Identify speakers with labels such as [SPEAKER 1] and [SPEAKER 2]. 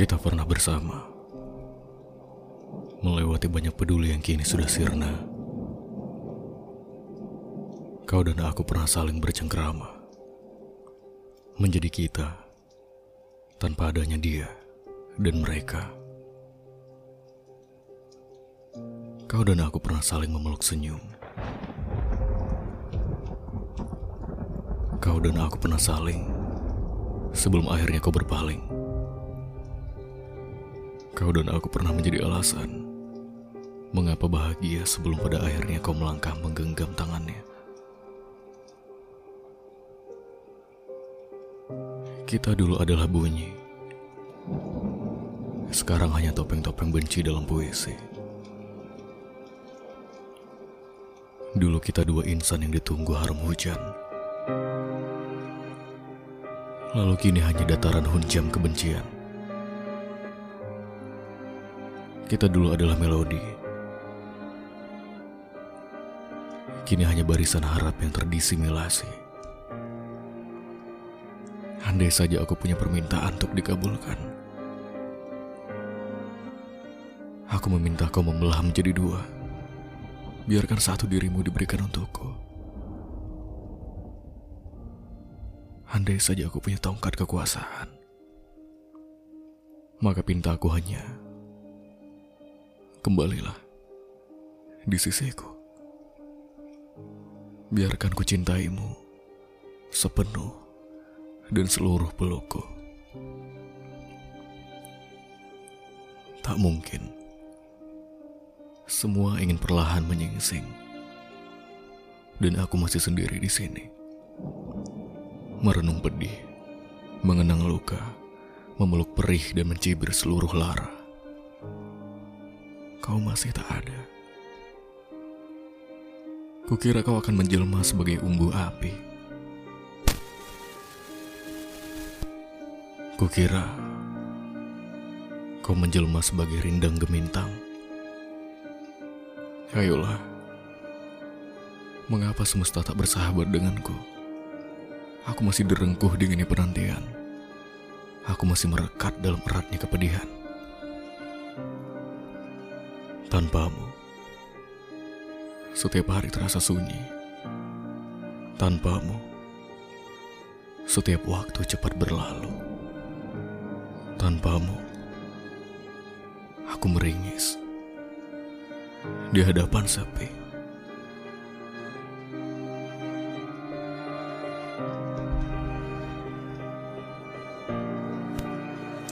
[SPEAKER 1] Kita pernah bersama melewati banyak peduli yang kini sudah sirna. Kau dan aku pernah saling bercengkrama menjadi kita tanpa adanya dia dan mereka. Kau dan aku pernah saling memeluk senyum. Kau dan aku pernah saling sebelum akhirnya kau berpaling. Kau dan aku pernah menjadi alasan mengapa bahagia sebelum pada akhirnya kau melangkah menggenggam tangannya. Kita dulu adalah bunyi. Sekarang hanya topeng-topeng benci dalam puisi. Dulu kita dua insan yang ditunggu harum hujan. Lalu kini hanya dataran hunjam kebencian. Kita dulu adalah melodi. Kini hanya barisan harap yang terdisimilasi. Andai saja aku punya permintaan untuk dikabulkan. Aku meminta kau membelah menjadi dua. Biarkan satu dirimu diberikan untukku. Andai saja aku punya tongkat kekuasaan. Maka pintaku hanya kembalilah di sisiku. Biarkan ku cintaimu sepenuh dan seluruh pelukku. Tak mungkin. Semua ingin perlahan menyingsing. Dan aku masih sendiri di sini. Merenung pedih, mengenang luka, memeluk perih dan mencibir seluruh lara. Kau masih tak ada. Kukira kau akan menjelma sebagai umbu api Kukira kau menjelma sebagai rindang gemintang. Ayolah, mengapa semesta tak bersahabat denganku? Aku masih direngkuh dengan penantian. Aku masih merekat dalam eratnya kepedihan. Tanpamu, setiap hari terasa sunyi. Tanpamu, setiap waktu cepat berlalu. Tanpamu, aku meringis di hadapan sepi.